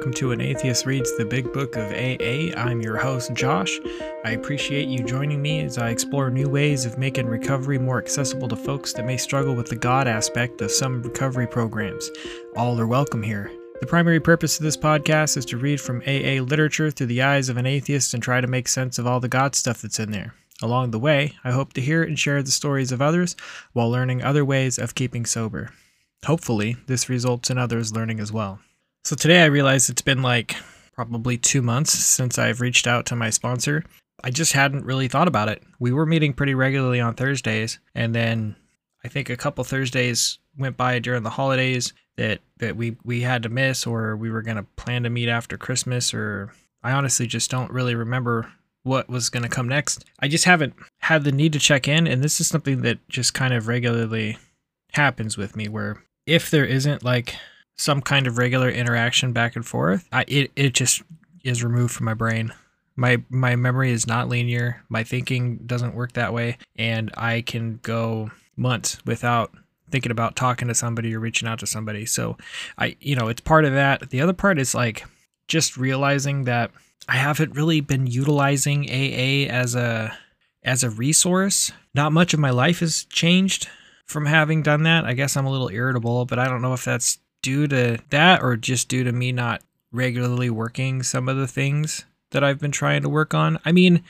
Welcome to An Atheist Reads the Big Book of AA. I'm your host, Josh. I appreciate you joining me as I explore new ways of making recovery more accessible to folks that may struggle with the God aspect of some recovery programs. All are welcome here. The primary purpose of this podcast is to read from AA literature through the eyes of an atheist and try to make sense of all the God stuff that's in there. Along the way, I hope to hear and share the stories of others while learning other ways of keeping sober. Hopefully, this results in others learning as well. So today I realized it's been like probably two months since I've reached out to my sponsor. I just hadn't really thought about it. We were meeting pretty regularly on Thursdays, and then I think a couple Thursdays went by during the holidays that that we we had to miss, or we were gonna plan to meet after Christmas, or I honestly just don't really remember what was gonna come next. I just haven't had the need to check in, and this is something that just kind of regularly happens with me, where if there isn't like some kind of regular interaction back and forth, I, it it just is removed from my brain. My my memory is not linear. My thinking doesn't work that way, and I can go months without thinking about talking to somebody or reaching out to somebody. So I you know, it's part of that. The other part is like just realizing that I haven't really been utilizing AA as a as a resource. Not much of my life has changed from having done that. I guess I'm a little irritable, but I don't know if that's due to that or just due to me not regularly working some of the things that I've been trying to work on. I mean,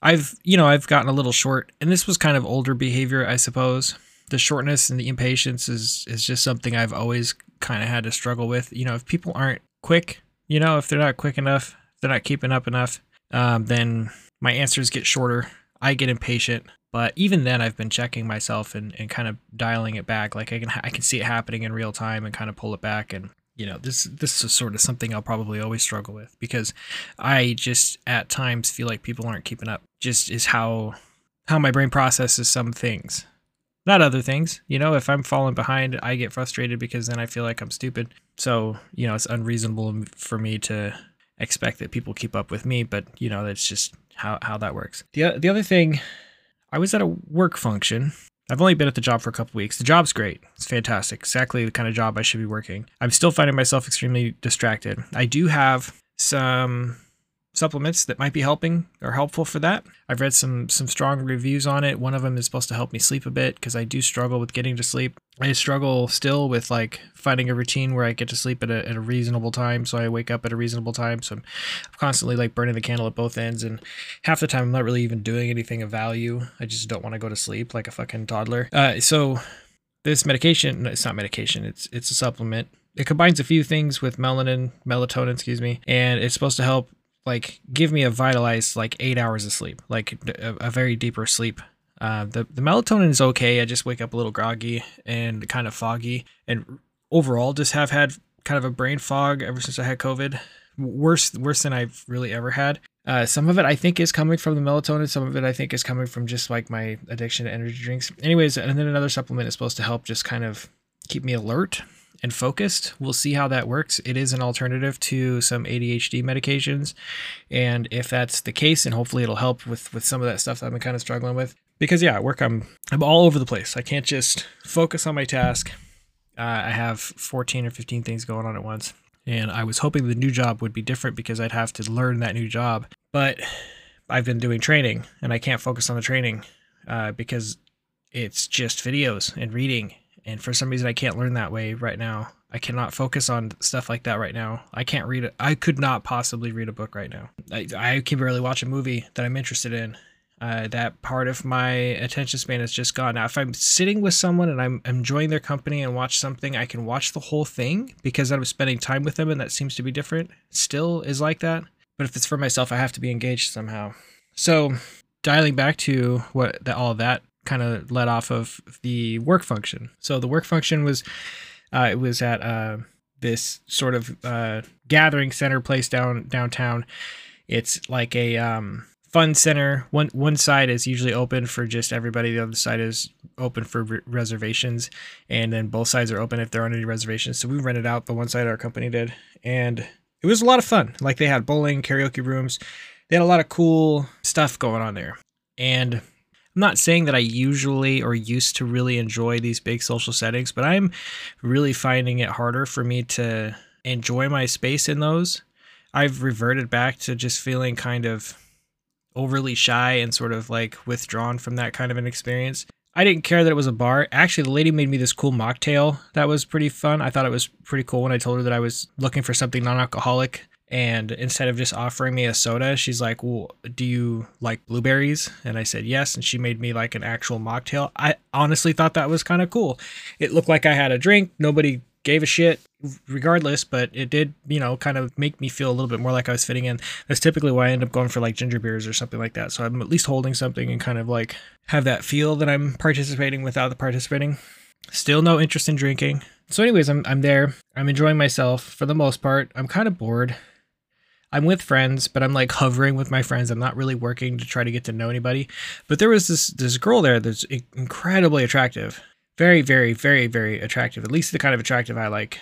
I've, you know, I've gotten a little short and this was kind of older behavior, I suppose. The shortness and the impatience is is just something I've always kind of had to struggle with. You know, if people aren't quick, you know, if they're not quick enough, they're not keeping up enough, um, then my answers get shorter. I get impatient. But even then, I've been checking myself and, and kind of dialing it back. Like I can I can see it happening in real time and kind of pull it back. And you know this this is sort of something I'll probably always struggle with because I just at times feel like people aren't keeping up. Just is how how my brain processes some things, not other things. You know, if I'm falling behind, I get frustrated because then I feel like I'm stupid. So you know, it's unreasonable for me to expect that people keep up with me. But you know, that's just how how that works. The the other thing I was at a work function. I've only been at the job for a couple weeks. The job's great. It's fantastic. Exactly the kind of job I should be working. I'm still finding myself extremely distracted. I do have some supplements that might be helping or helpful for that. I've read some some strong reviews on it. One of them is supposed to help me sleep a bit because I do struggle with getting to sleep. I struggle still with like finding a routine where I get to sleep at a, at a reasonable time, so I wake up at a reasonable time. So I'm, I'm constantly like burning the candle at both ends, and half the time I'm not really even doing anything of value. I just don't want to go to sleep like a fucking toddler. Uh, so this medication, it's not medication. It's it's a supplement. It combines a few things with melanin, melatonin, excuse me, and it's supposed to help like give me a vitalized like eight hours of sleep, like a, a very deeper sleep. Uh, the the melatonin is okay. I just wake up a little groggy and kind of foggy, and overall just have had kind of a brain fog ever since I had COVID. Worse worse than I've really ever had. Uh, some of it I think is coming from the melatonin. Some of it I think is coming from just like my addiction to energy drinks. Anyways, and then another supplement is supposed to help just kind of keep me alert and focused. We'll see how that works. It is an alternative to some ADHD medications. And if that's the case, and hopefully it'll help with, with some of that stuff that I've been kind of struggling with. Because yeah, at work I'm I'm all over the place. I can't just focus on my task. Uh, I have 14 or 15 things going on at once. And I was hoping the new job would be different because I'd have to learn that new job. But I've been doing training and I can't focus on the training uh, because it's just videos and reading and for some reason I can't learn that way right now. I cannot focus on stuff like that right now. I can't read it. I could not possibly read a book right now. I, I can barely watch a movie that I'm interested in. Uh, that part of my attention span is just gone. Now, if I'm sitting with someone and I'm enjoying their company and watch something, I can watch the whole thing because I'm spending time with them and that seems to be different. Still is like that. But if it's for myself, I have to be engaged somehow. So, dialing back to what the, all that kind of led off of the work function. So the work function was uh, it was at uh, this sort of uh, gathering center place down downtown. It's like a um, fun center. One one side is usually open for just everybody. The other side is open for re- reservations, and then both sides are open if there aren't any reservations. So we rented out the one side our company did, and it was a lot of fun. Like they had bowling, karaoke rooms. They had a lot of cool stuff going on there, and I'm not saying that I usually or used to really enjoy these big social settings, but I'm really finding it harder for me to enjoy my space in those. I've reverted back to just feeling kind of overly shy and sort of like withdrawn from that kind of an experience. I didn't care that it was a bar. Actually, the lady made me this cool mocktail that was pretty fun. I thought it was pretty cool when I told her that I was looking for something non alcoholic. And instead of just offering me a soda, she's like, Well, do you like blueberries? And I said yes. And she made me like an actual mocktail. I honestly thought that was kind of cool. It looked like I had a drink. Nobody gave a shit regardless, but it did, you know, kind of make me feel a little bit more like I was fitting in. That's typically why I end up going for like ginger beers or something like that. So I'm at least holding something and kind of like have that feel that I'm participating without the participating. Still no interest in drinking. So, anyways, I'm I'm there. I'm enjoying myself for the most part. I'm kind of bored. I'm with friends, but I'm like hovering with my friends. I'm not really working to try to get to know anybody. But there was this this girl there that's incredibly attractive very, very, very, very attractive. At least the kind of attractive I like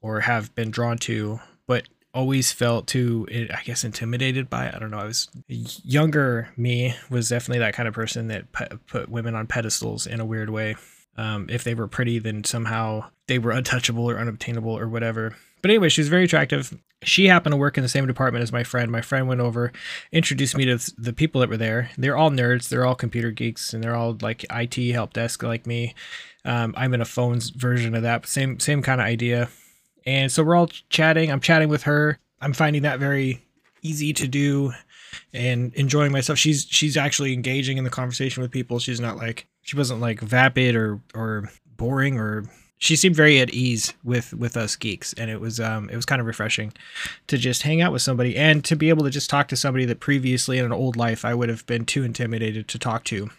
or have been drawn to, but always felt too, I guess, intimidated by. I don't know. I was younger. Me was definitely that kind of person that put women on pedestals in a weird way. Um, if they were pretty, then somehow they were untouchable or unobtainable or whatever. But anyway, she was very attractive. She happened to work in the same department as my friend. My friend went over, introduced me to the people that were there. They're all nerds. They're all computer geeks, and they're all like IT help desk like me. Um, I'm in a phones version of that, same same kind of idea. And so we're all chatting. I'm chatting with her. I'm finding that very easy to do and enjoying myself. She's she's actually engaging in the conversation with people. She's not like she wasn't like vapid or or boring or she seemed very at ease with with us geeks and it was um it was kind of refreshing to just hang out with somebody and to be able to just talk to somebody that previously in an old life I would have been too intimidated to talk to.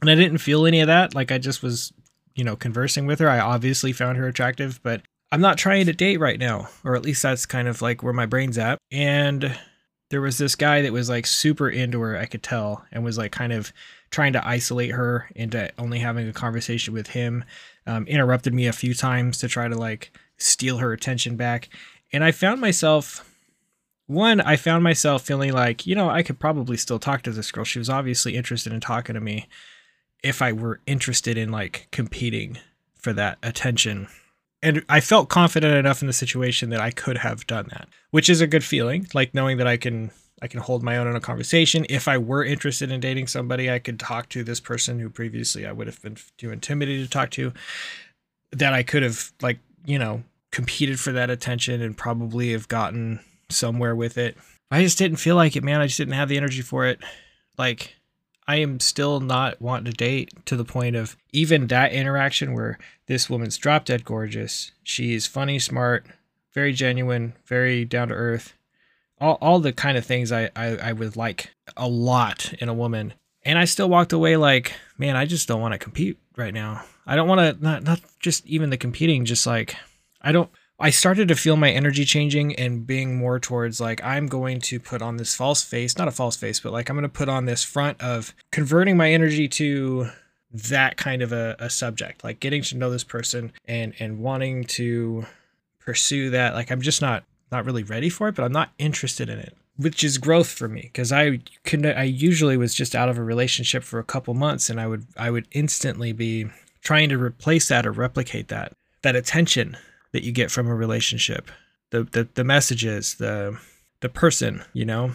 And I didn't feel any of that like I just was you know conversing with her. I obviously found her attractive, but I'm not trying to date right now or at least that's kind of like where my brain's at. And there was this guy that was like super into her, I could tell, and was like kind of trying to isolate her into only having a conversation with him um, interrupted me a few times to try to like steal her attention back. And I found myself, one, I found myself feeling like, you know, I could probably still talk to this girl. She was obviously interested in talking to me if I were interested in like competing for that attention. And I felt confident enough in the situation that I could have done that, which is a good feeling, like knowing that I can I can hold my own in a conversation. If I were interested in dating somebody, I could talk to this person who previously I would have been too intimidated to talk to. That I could have like, you know, competed for that attention and probably have gotten somewhere with it. I just didn't feel like it, man. I just didn't have the energy for it. Like I am still not wanting to date to the point of even that interaction where this woman's drop dead gorgeous. She's funny, smart, very genuine, very down to earth all, all the kind of things I, I, I would like a lot in a woman. And I still walked away like, man, I just don't want to compete right now. I don't want to, not, not just even the competing, just like, I don't, I started to feel my energy changing and being more towards like, I'm going to put on this false face, not a false face, but like, I'm going to put on this front of converting my energy to that kind of a, a subject, like getting to know this person and, and wanting to pursue that. Like, I'm just not not really ready for it, but I'm not interested in it, which is growth for me because I could I usually was just out of a relationship for a couple months and I would I would instantly be trying to replace that or replicate that that attention that you get from a relationship, the the the messages, the the person, you know,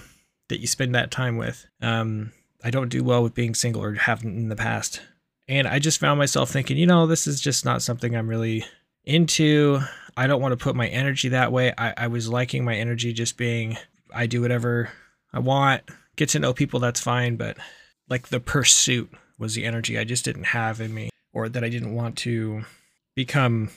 that you spend that time with. Um, I don't do well with being single or haven't in the past. And I just found myself thinking, you know, this is just not something I'm really into. I don't want to put my energy that way. I, I was liking my energy just being, I do whatever I want, get to know people, that's fine. But like the pursuit was the energy I just didn't have in me, or that I didn't want to become.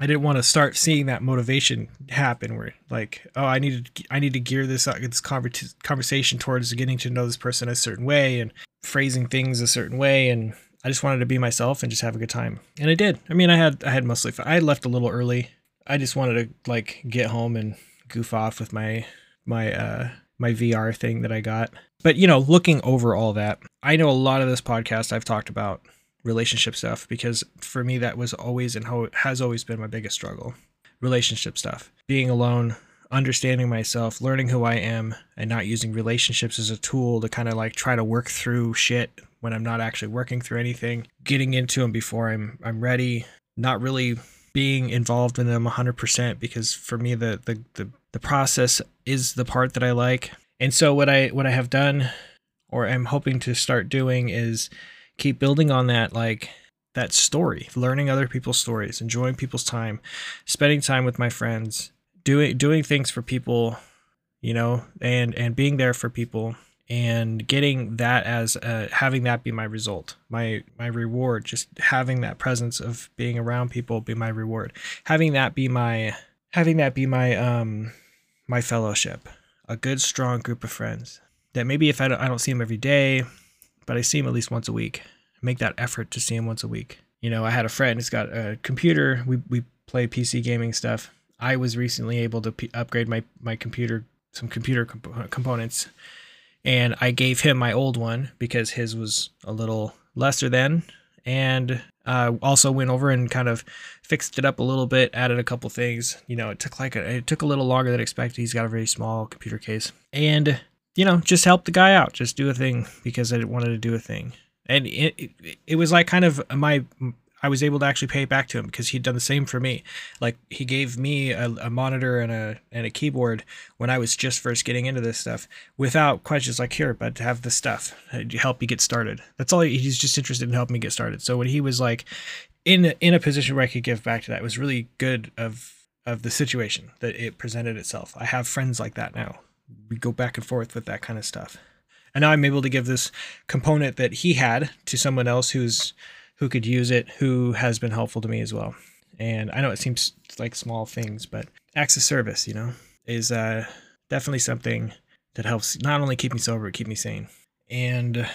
I didn't want to start seeing that motivation happen where like, oh, I need to, I need to gear this, uh, this conversation towards getting to know this person a certain way and phrasing things a certain way. And I just wanted to be myself and just have a good time. And I did. I mean, I had, I had mostly fun. I left a little early I just wanted to like get home and goof off with my my uh my VR thing that I got. But you know, looking over all that, I know a lot of this podcast I've talked about relationship stuff because for me that was always and how has always been my biggest struggle. Relationship stuff. Being alone, understanding myself, learning who I am, and not using relationships as a tool to kind of like try to work through shit when I'm not actually working through anything. Getting into them before I'm I'm ready. Not really being involved in them 100% because for me the, the the the process is the part that I like. And so what I what I have done or I'm hoping to start doing is keep building on that like that story, learning other people's stories, enjoying people's time, spending time with my friends, doing doing things for people, you know, and and being there for people and getting that as a, having that be my result. My my reward just having that presence of being around people be my reward. Having that be my having that be my um my fellowship a good strong group of friends that maybe if I don't, I don't see them every day but i see them at least once a week make that effort to see them once a week. You know i had a friend who's got a computer. We, we play pc gaming stuff. I was recently able to p- upgrade my my computer some computer comp- components and I gave him my old one because his was a little lesser than, and uh, also went over and kind of fixed it up a little bit, added a couple things. You know, it took like a, it took a little longer than expected. He's got a very small computer case, and you know, just help the guy out, just do a thing because I wanted to do a thing, and it, it, it was like kind of my I was able to actually pay it back to him because he'd done the same for me. Like he gave me a, a, monitor and a and a keyboard when I was just first getting into this stuff without questions like here, but have the stuff to help you get started. That's all. He, he's just interested in helping me get started. So when he was like in in a position where I could give back to that, it was really good of of the situation that it presented itself. I have friends like that now. We go back and forth with that kind of stuff. And now I'm able to give this component that he had to someone else who's who could use it, who has been helpful to me as well. And I know it seems like small things, but acts of service, you know, is uh, definitely something that helps not only keep me sober, but keep me sane. And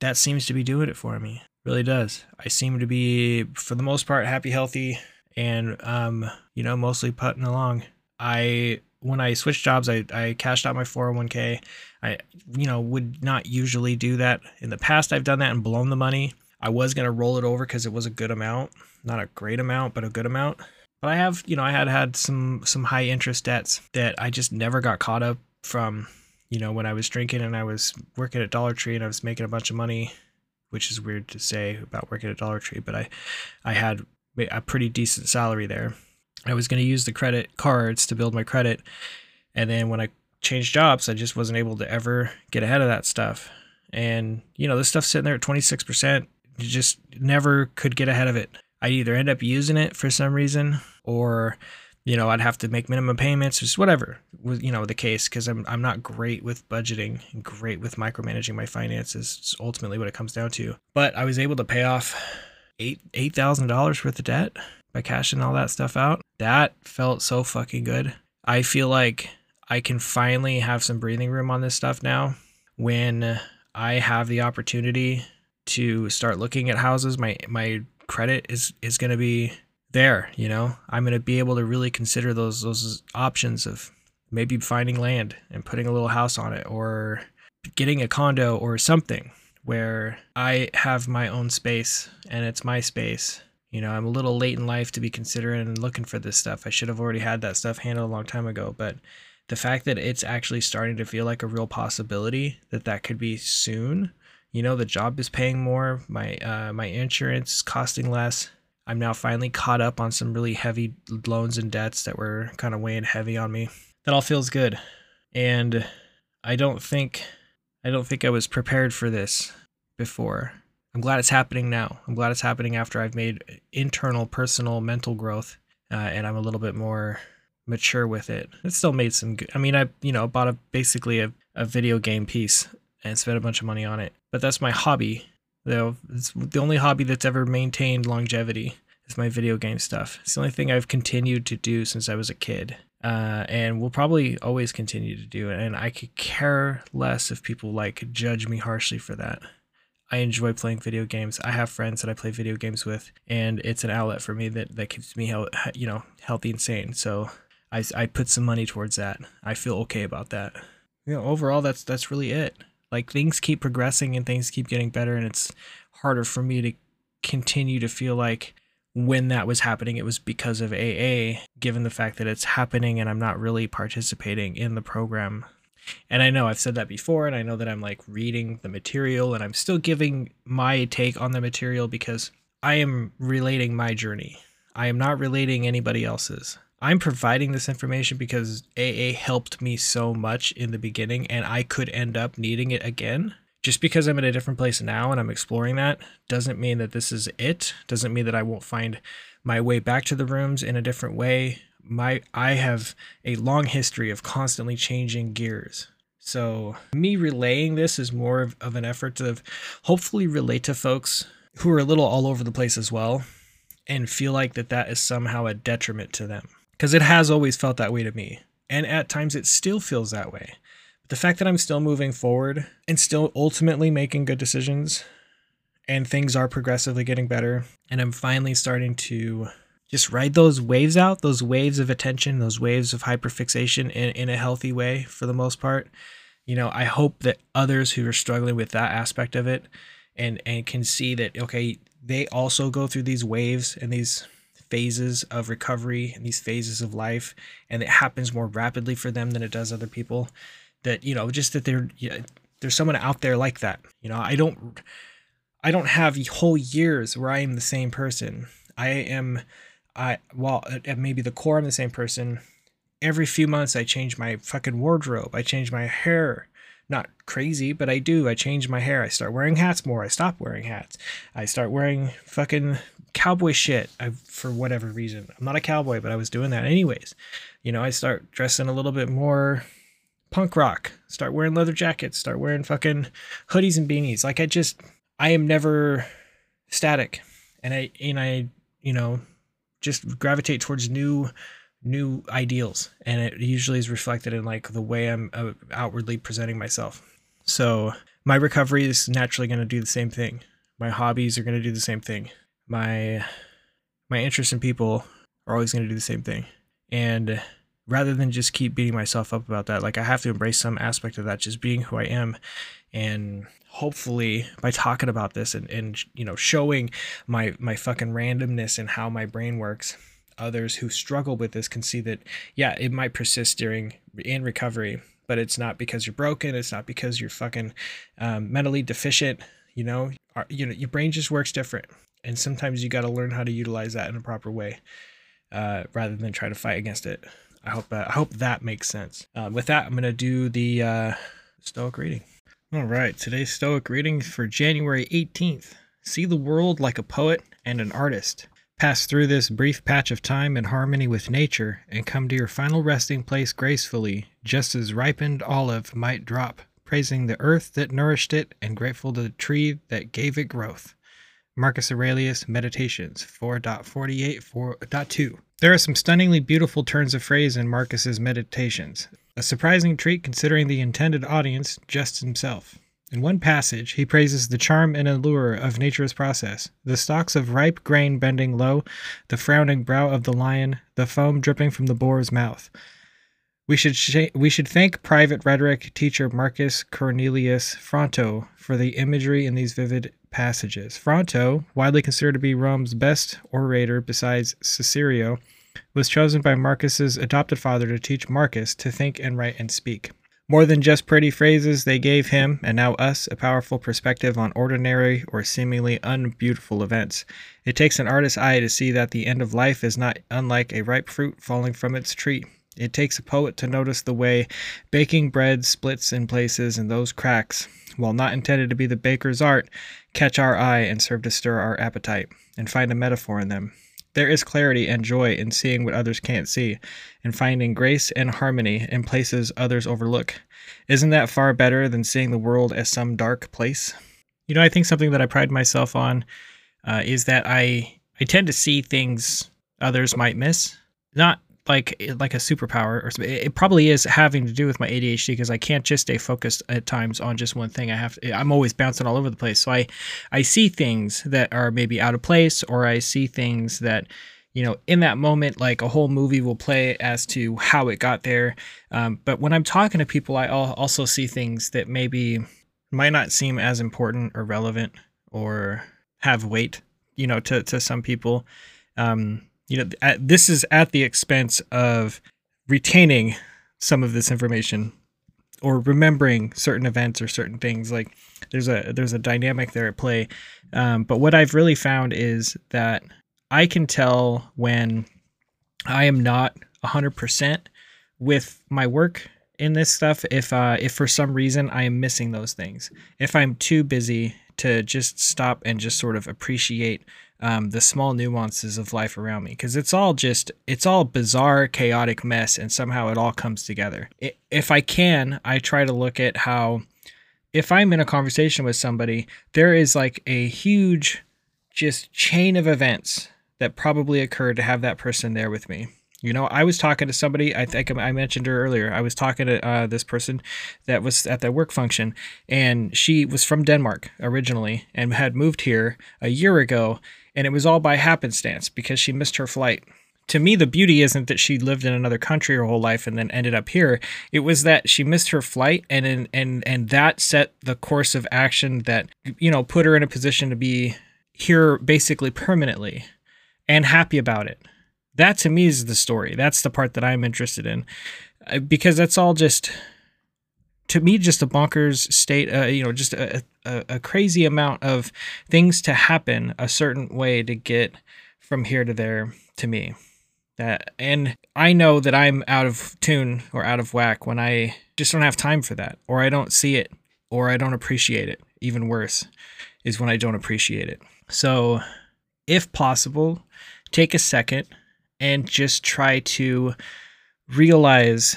that seems to be doing it for me. Really does. I seem to be, for the most part, happy, healthy, and um, you know, mostly putting along. I when I switched jobs, I, I cashed out my 401k. I, you know, would not usually do that. In the past, I've done that and blown the money. I was gonna roll it over because it was a good amount, not a great amount, but a good amount. But I have, you know, I had had some some high interest debts that I just never got caught up from, you know, when I was drinking and I was working at Dollar Tree and I was making a bunch of money, which is weird to say about working at Dollar Tree, but I I had a pretty decent salary there. I was to use the credit cards to build my credit, and then when I changed jobs, I just wasn't able to ever get ahead of that stuff. And you know, this stuff's sitting there at 26% you just never could get ahead of it. I'd either end up using it for some reason or you know, I'd have to make minimum payments, just whatever was, you know, the case, because I'm, I'm not great with budgeting and great with micromanaging my finances. It's ultimately what it comes down to. But I was able to pay off eight eight thousand dollars worth of debt by cashing all that stuff out. That felt so fucking good. I feel like I can finally have some breathing room on this stuff now when I have the opportunity to start looking at houses, my my credit is is going to be there. You know, I'm going to be able to really consider those those options of maybe finding land and putting a little house on it, or getting a condo or something where I have my own space and it's my space. You know, I'm a little late in life to be considering and looking for this stuff. I should have already had that stuff handled a long time ago, but the fact that it's actually starting to feel like a real possibility that that could be soon you know the job is paying more my uh, my insurance is costing less. I'm now finally caught up on some really heavy loans and debts that were kind of weighing heavy on me. That all feels good. And i don't think i don't think i was prepared for this before. I'm glad it's happening now. I'm glad it's happening after i've made internal personal mental growth uh, and i'm a little bit more mature with it. It still made some good i mean i you know bought a basically a, a video game piece and spent a bunch of money on it. But that's my hobby. Though it's the only hobby that's ever maintained longevity is my video game stuff. It's the only thing I've continued to do since I was a kid. Uh, and will probably always continue to do it. And I could care less if people like judge me harshly for that. I enjoy playing video games. I have friends that I play video games with, and it's an outlet for me that, that keeps me, you know, healthy and sane. So I, I put some money towards that. I feel okay about that. You know, overall, that's that's really it like things keep progressing and things keep getting better and it's harder for me to continue to feel like when that was happening it was because of AA given the fact that it's happening and I'm not really participating in the program. And I know I've said that before and I know that I'm like reading the material and I'm still giving my take on the material because I am relating my journey. I am not relating anybody else's. I'm providing this information because AA helped me so much in the beginning and I could end up needing it again. Just because I'm in a different place now and I'm exploring that doesn't mean that this is it. Doesn't mean that I won't find my way back to the rooms in a different way. My I have a long history of constantly changing gears. So me relaying this is more of, of an effort to hopefully relate to folks who are a little all over the place as well and feel like that that is somehow a detriment to them because it has always felt that way to me. And at times it still feels that way. But the fact that I'm still moving forward and still ultimately making good decisions and things are progressively getting better, and I'm finally starting to just ride those waves out, those waves of attention, those waves of hyperfixation in, in a healthy way for the most part. You know, I hope that others who are struggling with that aspect of it and and can see that okay, they also go through these waves and these phases of recovery and these phases of life and it happens more rapidly for them than it does other people that you know just that they're yeah, there's someone out there like that you know i don't i don't have whole years where i am the same person i am i well at maybe the core i'm the same person every few months i change my fucking wardrobe i change my hair not crazy, but I do. I change my hair. I start wearing hats more. I stop wearing hats. I start wearing fucking cowboy shit I, for whatever reason. I'm not a cowboy, but I was doing that anyways. You know, I start dressing a little bit more punk rock, start wearing leather jackets, start wearing fucking hoodies and beanies. Like I just, I am never static, and I and I, you know, just gravitate towards new new ideals and it usually is reflected in like the way i'm uh, outwardly presenting myself so my recovery is naturally going to do the same thing my hobbies are going to do the same thing my my interest in people are always going to do the same thing. And rather than just keep beating myself up about that like i have to embrace some aspect of that just being who i am. And hopefully by talking about this and, and you know showing my my fucking randomness and how my brain works others who struggle with this can see that yeah it might persist during in recovery but it's not because you're broken it's not because you're fucking um, mentally deficient you know? Our, you know your brain just works different and sometimes you got to learn how to utilize that in a proper way uh, rather than try to fight against it. I hope i hope that makes sense. Uh, with that i'm going to do the uh, stoic reading. All right today's stoic reading for january 18th see the world like a poet and an artist. Pass through this brief patch of time in harmony with nature and come to your final resting place gracefully just as ripened olive might drop praising the earth that nourished it and grateful to the tree that gave it growth Marcus Aurelius Meditations 4.48.2. There are some stunningly beautiful turns of phrase in Marcus's Meditations, a surprising treat considering the intended audience just himself. In one passage, he praises the charm and allure of nature's process the stalks of ripe grain bending low, the frowning brow of the lion, the foam dripping from the boar's mouth. We should sh- we should thank private rhetoric teacher Marcus Cornelius Fronto for the imagery in these vivid passages. Fronto, widely considered to be Rome's best orator besides Cicero, was chosen by Marcus's adopted father to teach Marcus to think and write and speak. More than just pretty phrases, they gave him, and now us, a powerful perspective on ordinary or seemingly unbeautiful events. It takes an artist's eye to see that the end of life is not unlike a ripe fruit falling from its tree. It takes a poet to notice the way baking bread splits in places and those cracks, while not intended to be the baker's art, catch our eye and serve to stir our appetite, and find a metaphor in them. There is clarity and joy in seeing what others can't see, and finding grace and harmony in places others overlook. Isn't that far better than seeing the world as some dark place? You know, I think something that I pride myself on uh, is that I I tend to see things others might miss. Not like like a superpower or something. It probably is having to do with my ADHD because I can't just stay focused at times on just one thing. I have to, I'm always bouncing all over the place. So I I see things that are maybe out of place or I see things that you know in that moment like a whole movie will play as to how it got there. Um, but when I'm talking to people, I also see things that maybe might not seem as important or relevant or have weight, you know, to to some people. Um, you know, at, this is at the expense of retaining some of this information or remembering certain events or certain things. Like there's a there's a dynamic there at play. Um, but what I've really found is that I can tell when I am not 100% with my work in this stuff if uh if for some reason I am missing those things. If I'm too busy to just stop and just sort of appreciate um, the small nuances of life around me because it's all just it's all bizarre chaotic mess and somehow it all comes together if i can i try to look at how if i'm in a conversation with somebody there is like a huge just chain of events that probably occurred to have that person there with me you know, I was talking to somebody. I think I mentioned her earlier. I was talking to uh, this person that was at that work function, and she was from Denmark originally and had moved here a year ago. And it was all by happenstance because she missed her flight. To me, the beauty isn't that she lived in another country her whole life and then ended up here. It was that she missed her flight, and and and that set the course of action that you know put her in a position to be here basically permanently, and happy about it that to me is the story. That's the part that I'm interested in, uh, because that's all just to me just a bonkers state. Uh, you know, just a, a, a crazy amount of things to happen a certain way to get from here to there. To me, that and I know that I'm out of tune or out of whack when I just don't have time for that, or I don't see it, or I don't appreciate it. Even worse is when I don't appreciate it. So, if possible, take a second and just try to realize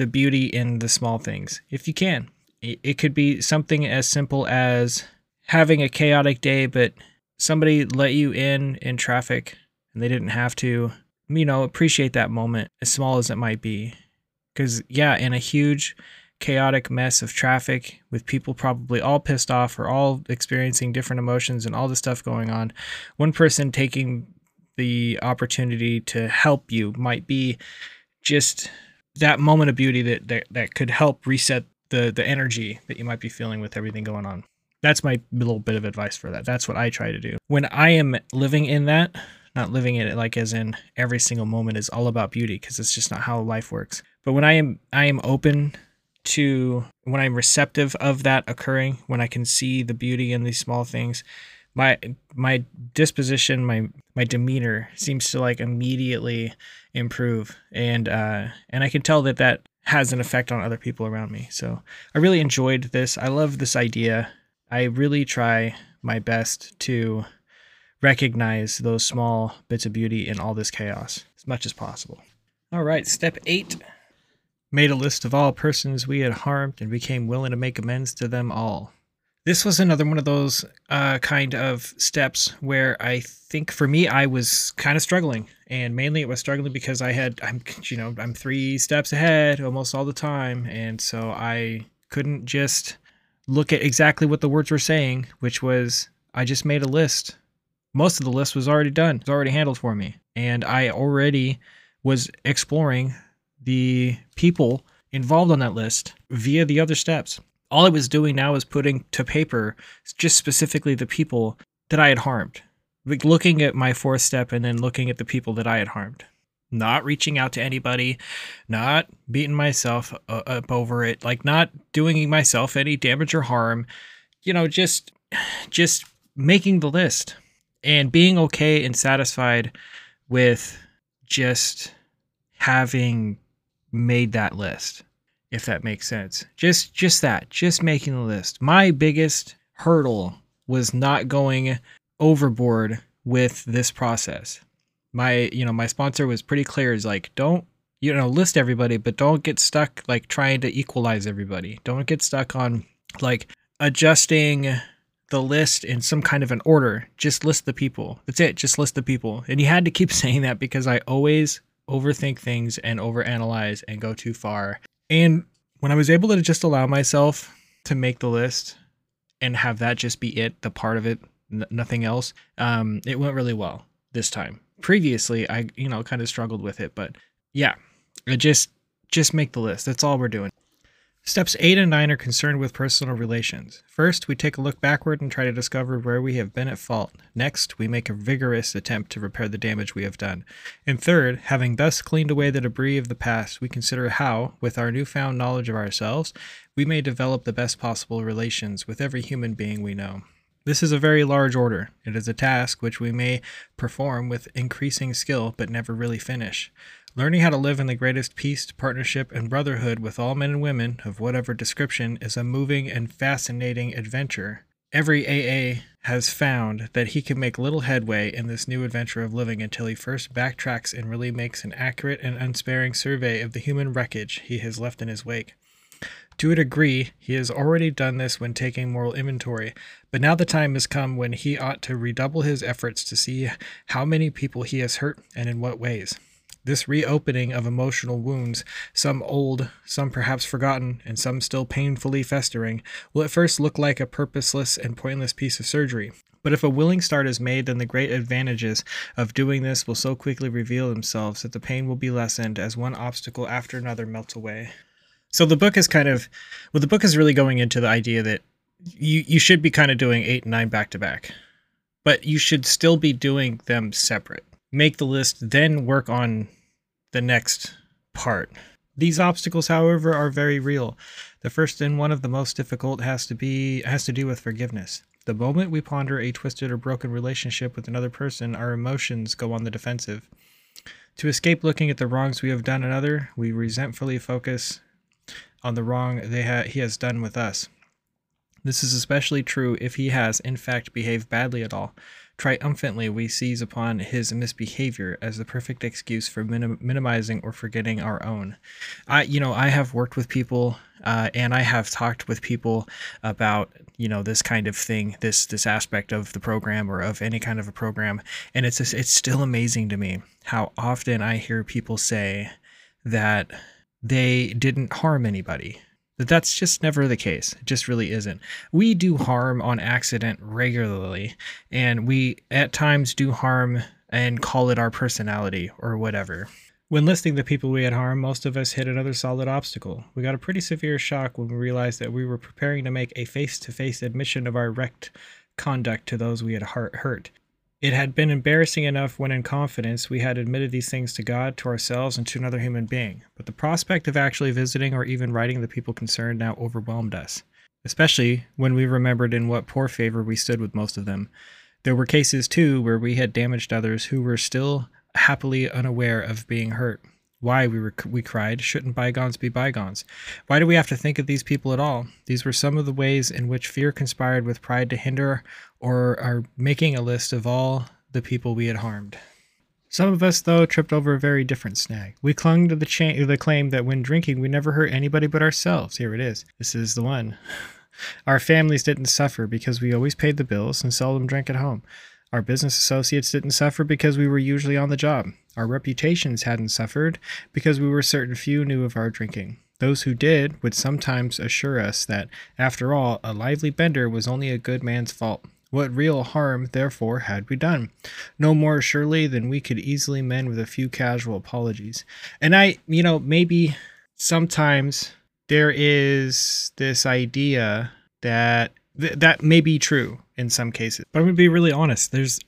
the beauty in the small things if you can. It could be something as simple as having a chaotic day, but somebody let you in in traffic and they didn't have to. You know, appreciate that moment, as small as it might be. Because, yeah, in a huge, chaotic mess of traffic with people probably all pissed off or all experiencing different emotions and all the stuff going on, one person taking the opportunity to help you might be just that moment of beauty that, that that could help reset the the energy that you might be feeling with everything going on. That's my little bit of advice for that. That's what I try to do. When I am living in that, not living in it like as in every single moment is all about beauty because it's just not how life works. But when I am I am open to when I'm receptive of that occurring, when I can see the beauty in these small things, my my disposition my my demeanor seems to like immediately improve. And uh and i can tell that that has an effect on other people around me. So i really enjoyed this. I love this idea. I really try my best to recognize those small bits of beauty in all this chaos as much as possible. All right step eight. Made a list of all persons we had harmed and became willing to make amends to them all this was another one of those uh, kind of steps where I think for me I was kind of struggling, and mainly it was struggling because I had I'm you know I'm three steps ahead almost all the time, and so I couldn't just look at exactly what the words were saying, which was I just made a list. Most of the list was already done, it was already handled for me, and I already was exploring the people involved on that list via the other steps all I was doing now was putting to paper just specifically the people that I had harmed. Like looking at my fourth step and then looking at the people that I had harmed. Not reaching out to anybody, not beating myself uh, up over it, like not doing myself any damage or harm. You know, just just making the list and being okay and satisfied with just having made that list if that makes sense. Just just that, just making the list. My biggest hurdle was not going overboard with this process. My, you know, my sponsor was pretty clear is like don't you know, list everybody, but don't get stuck like trying to equalize everybody. Don't get stuck on like adjusting the list in some kind of an order. Just list the people. That's it. Just list the people. And you had to keep saying that because I always overthink things and overanalyze and go too far. And when I was able to just allow myself to make the list and have that just be it, the part of it, n- nothing else, um, it went really well this time. Previously, I you know kind of struggled with it, but yeah, I just just make the list. That's all we're doing. Steps 8 and 9 are concerned with personal relations. First, we take a look backward and try to discover where we have been at fault. Next, we make a vigorous attempt to repair the damage we have done. And third, having thus cleaned away the debris of the past, we consider how, with our newfound knowledge of ourselves, we may develop the best possible relations with every human being we know. This is a very large order. It is a task which we may perform with increasing skill but never really finish. Learning how to live in the greatest peace, partnership, and brotherhood with all men and women of whatever description is a moving and fascinating adventure. Every AA has found that he can make little headway in this new adventure of living until he first backtracks and really makes an accurate and unsparing survey of the human wreckage he has left in his wake. To a degree, he has already done this when taking moral inventory, but now the time has come when he ought to redouble his efforts to see how many people he has hurt and in what ways. This reopening of emotional wounds, some old, some perhaps forgotten, and some still painfully festering, will at first look like a purposeless and pointless piece of surgery. But if a willing start is made, then the great advantages of doing this will so quickly reveal themselves that the pain will be lessened as one obstacle after another melts away. So the book is kind of well the book is really going into the idea that you you should be kind of doing 8 and 9 back to back. But you should still be doing them separate. Make the list then work on the next part. These obstacles however are very real. The first and one of the most difficult has to be has to do with forgiveness. The moment we ponder a twisted or broken relationship with another person, our emotions go on the defensive. To escape looking at the wrongs we have done another, we resentfully focus on the wrong they ha- he has done with us. This is especially true if he has, in fact, behaved badly at all. Triumphantly, we seize upon his misbehavior as the perfect excuse for minim- minimizing or forgetting our own. I, you know, I have worked with people, uh, and I have talked with people about, you know, this kind of thing, this this aspect of the program or of any kind of a program, and it's just, it's still amazing to me how often I hear people say that they didn't harm anybody. That that's just never the case. It just really isn't. We do harm on accident regularly, and we at times do harm and call it our personality or whatever. When listing the people we had harmed, most of us hit another solid obstacle. We got a pretty severe shock when we realized that we were preparing to make a face to face admission of our wrecked conduct to those we had hurt. It had been embarrassing enough when in confidence we had admitted these things to God, to ourselves, and to another human being, but the prospect of actually visiting or even writing the people concerned now overwhelmed us, especially when we remembered in what poor favor we stood with most of them. There were cases, too, where we had damaged others who were still happily unaware of being hurt. Why, we, we cried, shouldn't bygones be bygones? Why do we have to think of these people at all? These were some of the ways in which fear conspired with pride to hinder or are making a list of all the people we had harmed. Some of us, though, tripped over a very different snag. We clung to the, cha- the claim that when drinking, we never hurt anybody but ourselves. Here it is. This is the one. Our families didn't suffer because we always paid the bills and seldom drank at home. Our business associates didn't suffer because we were usually on the job. Our reputations hadn't suffered because we were certain few knew of our drinking. Those who did would sometimes assure us that, after all, a lively bender was only a good man's fault. What real harm, therefore, had we done? No more surely than we could easily mend with a few casual apologies. And I, you know, maybe sometimes there is this idea that th- that may be true in some cases. But I'm going to be really honest. There's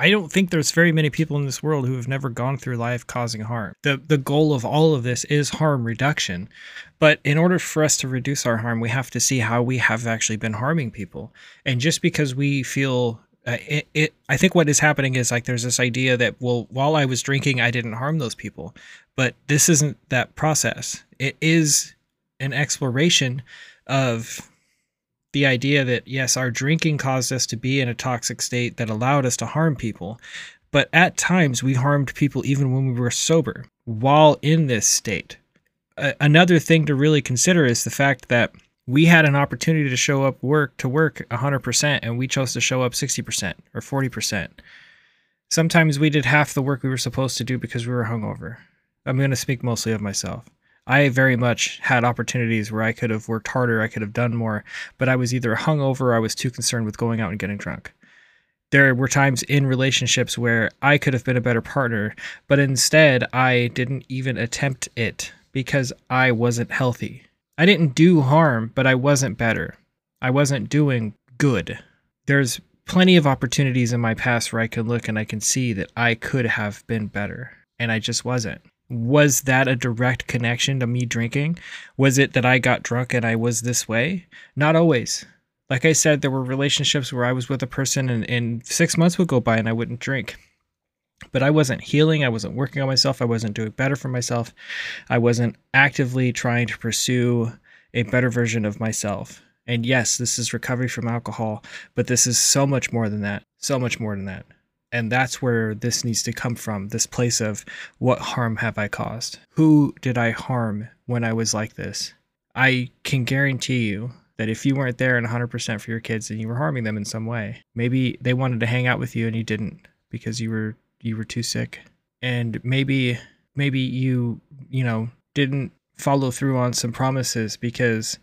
I don't think there's very many people in this world who have never gone through life causing harm. The the goal of all of this is harm reduction. But in order for us to reduce our harm, we have to see how we have actually been harming people. And just because we feel uh, it, it, I think what is happening is like there's this idea that well, while I was drinking, I didn't harm those people, but this isn't that process. It is an exploration of the idea that yes, our drinking caused us to be in a toxic state that allowed us to harm people, but at times we harmed people even when we were sober while in this state. A- another thing to really consider is the fact that we had an opportunity to show up work to work 100% and we chose to show up 60% or 40%. Sometimes we did half the work we were supposed to do because we were hungover. I'm going to speak mostly of myself. I very much had opportunities where I could have worked harder, I could have done more, but I was either hungover or I was too concerned with going out and getting drunk. There were times in relationships where I could have been a better partner, but instead I didn't even attempt it because I wasn't healthy. I didn't do harm, but I wasn't better. I wasn't doing good. There's plenty of opportunities in my past where I can look and I can see that I could have been better, and I just wasn't was that a direct connection to me drinking? Was it that I got drunk and I was this way? Not always. Like I said, there were relationships where I was with a person and, and six months would go by and I wouldn't drink. But I wasn't healing. I wasn't working on myself. I wasn't doing better for myself. I wasn't actively trying to pursue a better version of myself. And yes, this is recovery from alcohol, but this is so much more than that. So much more than that. And that's where this needs to come from this place of what harm have I caused? Who did I harm when I was like this? I can guarantee you that if you weren't there and 100% for your kids and you were harming them in some way, maybe they wanted to hang out with you and you didn't because you were you were too sick. And maybe maybe you, you know, didn't follow through on some promises because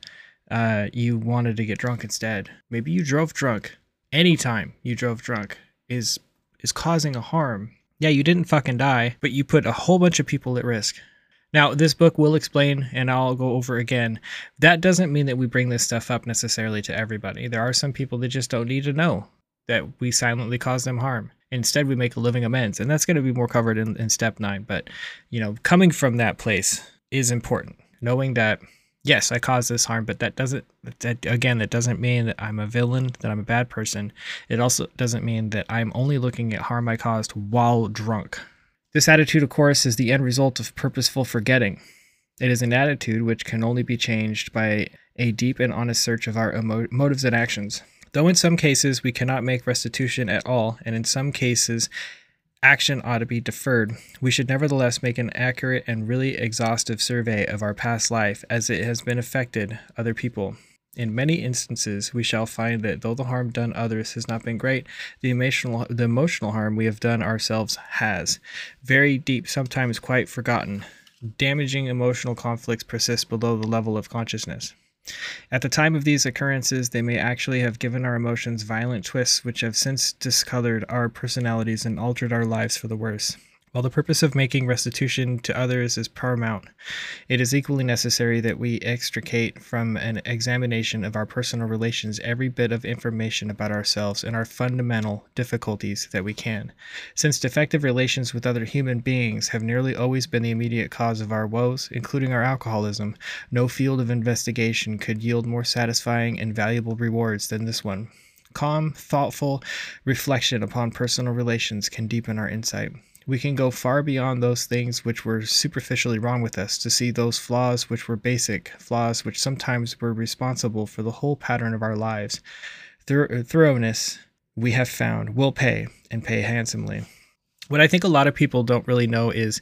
uh, you wanted to get drunk instead. Maybe you drove drunk. Anytime you drove drunk is is causing a harm. Yeah, you didn't fucking die, but you put a whole bunch of people at risk. Now, this book will explain, and I'll go over again. That doesn't mean that we bring this stuff up necessarily to everybody. There are some people that just don't need to know that we silently cause them harm. Instead, we make a living amends, and that's going to be more covered in, in step nine. But, you know, coming from that place is important. Knowing that yes, I caused this harm, but that doesn't, that, again, that doesn't mean that I'm a villain, that I'm a bad person. It also doesn't mean that I'm only looking at harm I caused while drunk. This attitude, of course, is the end result of purposeful forgetting. It is an attitude which can only be changed by a deep and honest search of our emo- motives and actions. Though in some cases we cannot make restitution at all, and in some cases action ought to be deferred, we should nevertheless make an accurate and really exhaustive survey of our past life as it has been affected other people. In many instances, we shall find that though the harm done others has not been great, the emotional the emotional harm we have done ourselves has. Very deep, sometimes quite forgotten. Damaging emotional conflicts persist below the level of consciousness. At the time of these occurrences, they may actually have given our emotions violent twists which have since discolored our personalities and altered our lives for the worse. While the purpose of making restitution to others is paramount, it is equally necessary that we extricate from an examination of our personal relations every bit of information about ourselves and our fundamental difficulties that we can. Since defective relations with other human beings have nearly always been the immediate cause of our woes, including our alcoholism, no field of investigation could yield more satisfying and valuable rewards than this one. Calm, thoughtful reflection upon personal relations can deepen our insight. We can go far beyond those things which were superficially wrong with us to see those flaws which were basic, flaws which sometimes were responsible for the whole pattern of our lives. Thor- uh, thoroughness, we have found, will pay and pay handsomely. What I think a lot of people don't really know is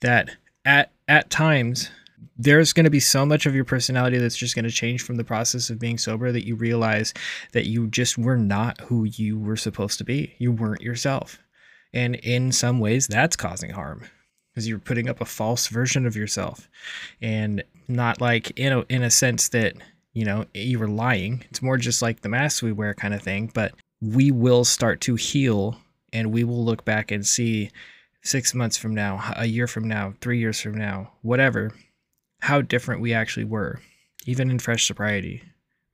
that at at times there's going to be so much of your personality that's just going to change from the process of being sober that you realize that you just were not who you were supposed to be. You weren't yourself. And in some ways, that's causing harm because you're putting up a false version of yourself and not like in a, in a sense that, you know, you were lying. It's more just like the mask we wear kind of thing. But we will start to heal and we will look back and see six months from now, a year from now, three years from now, whatever, how different we actually were, even in fresh sobriety,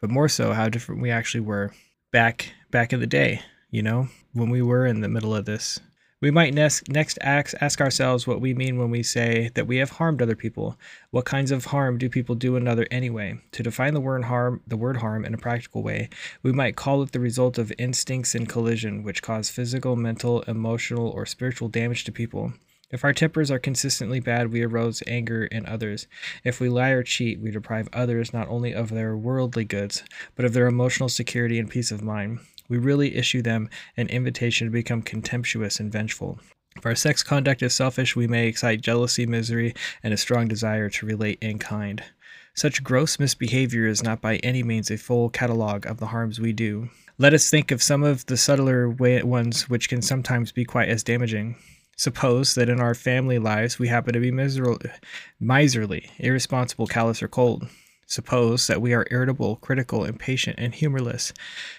but more so how different we actually were back back in the day, you know, when we were in the middle of this we might next, ask, ask ourselves what we mean when we say that we have harmed other people. What kinds of harm do people do another anyway? To define the word harm, the word harm in a practical way, we might call it the result of instincts in collision which cause physical, mental, emotional, or spiritual damage to people. If our tempers are consistently bad, we arouse anger in others. If we lie or cheat, we deprive others not only of their worldly goods, but of their emotional security and peace of mind we really issue them an invitation to become contemptuous and vengeful. If our sex conduct is selfish, we may excite jealousy, misery, and a strong desire to relate in kind. Such gross misbehavior is not by any means a full catalogue of the harms we do. Let us think of some of the subtler ones which can sometimes be quite as damaging. Suppose that in our family lives we happen to be miserly, irresponsible, callous, or cold. Suppose that we are irritable, critical, impatient, and humorless.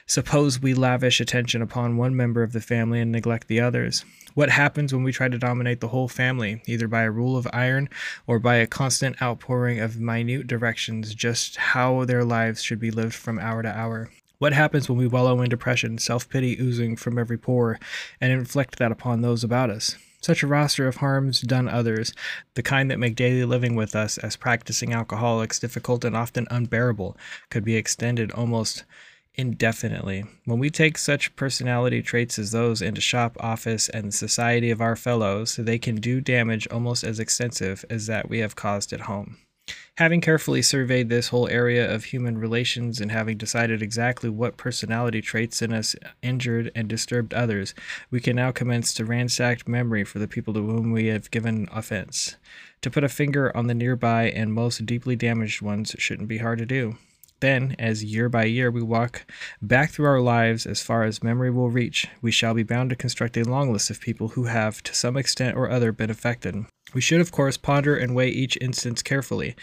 Suppose we lavish attention upon one member of the family and neglect the others. What happens when we try to dominate the whole family, either by a rule of iron or by a constant outpouring of minute directions just how their lives should be lived from hour to hour? What happens when we wallow in depression, self pity oozing from every pore, and inflict that upon those about us? Such a roster of harms done others, the kind that make daily living with us as practicing alcoholics difficult and often unbearable, could be extended almost indefinitely. When we take such personality traits as those into shop, office, and the society of our fellows, they can do damage almost as extensive as that we have caused at home. Having carefully surveyed this whole area of human relations and having decided exactly what personality traits in us injured and disturbed others, we can now commence to ransack memory for the people to whom we have given offense. To put a finger on the nearby and most deeply damaged ones shouldn't be hard to do. Then, as year by year we walk back through our lives as far as memory will reach, we shall be bound to construct a long list of people who have, to some extent or other, been affected. We should, of course, ponder and weigh each instance carefully.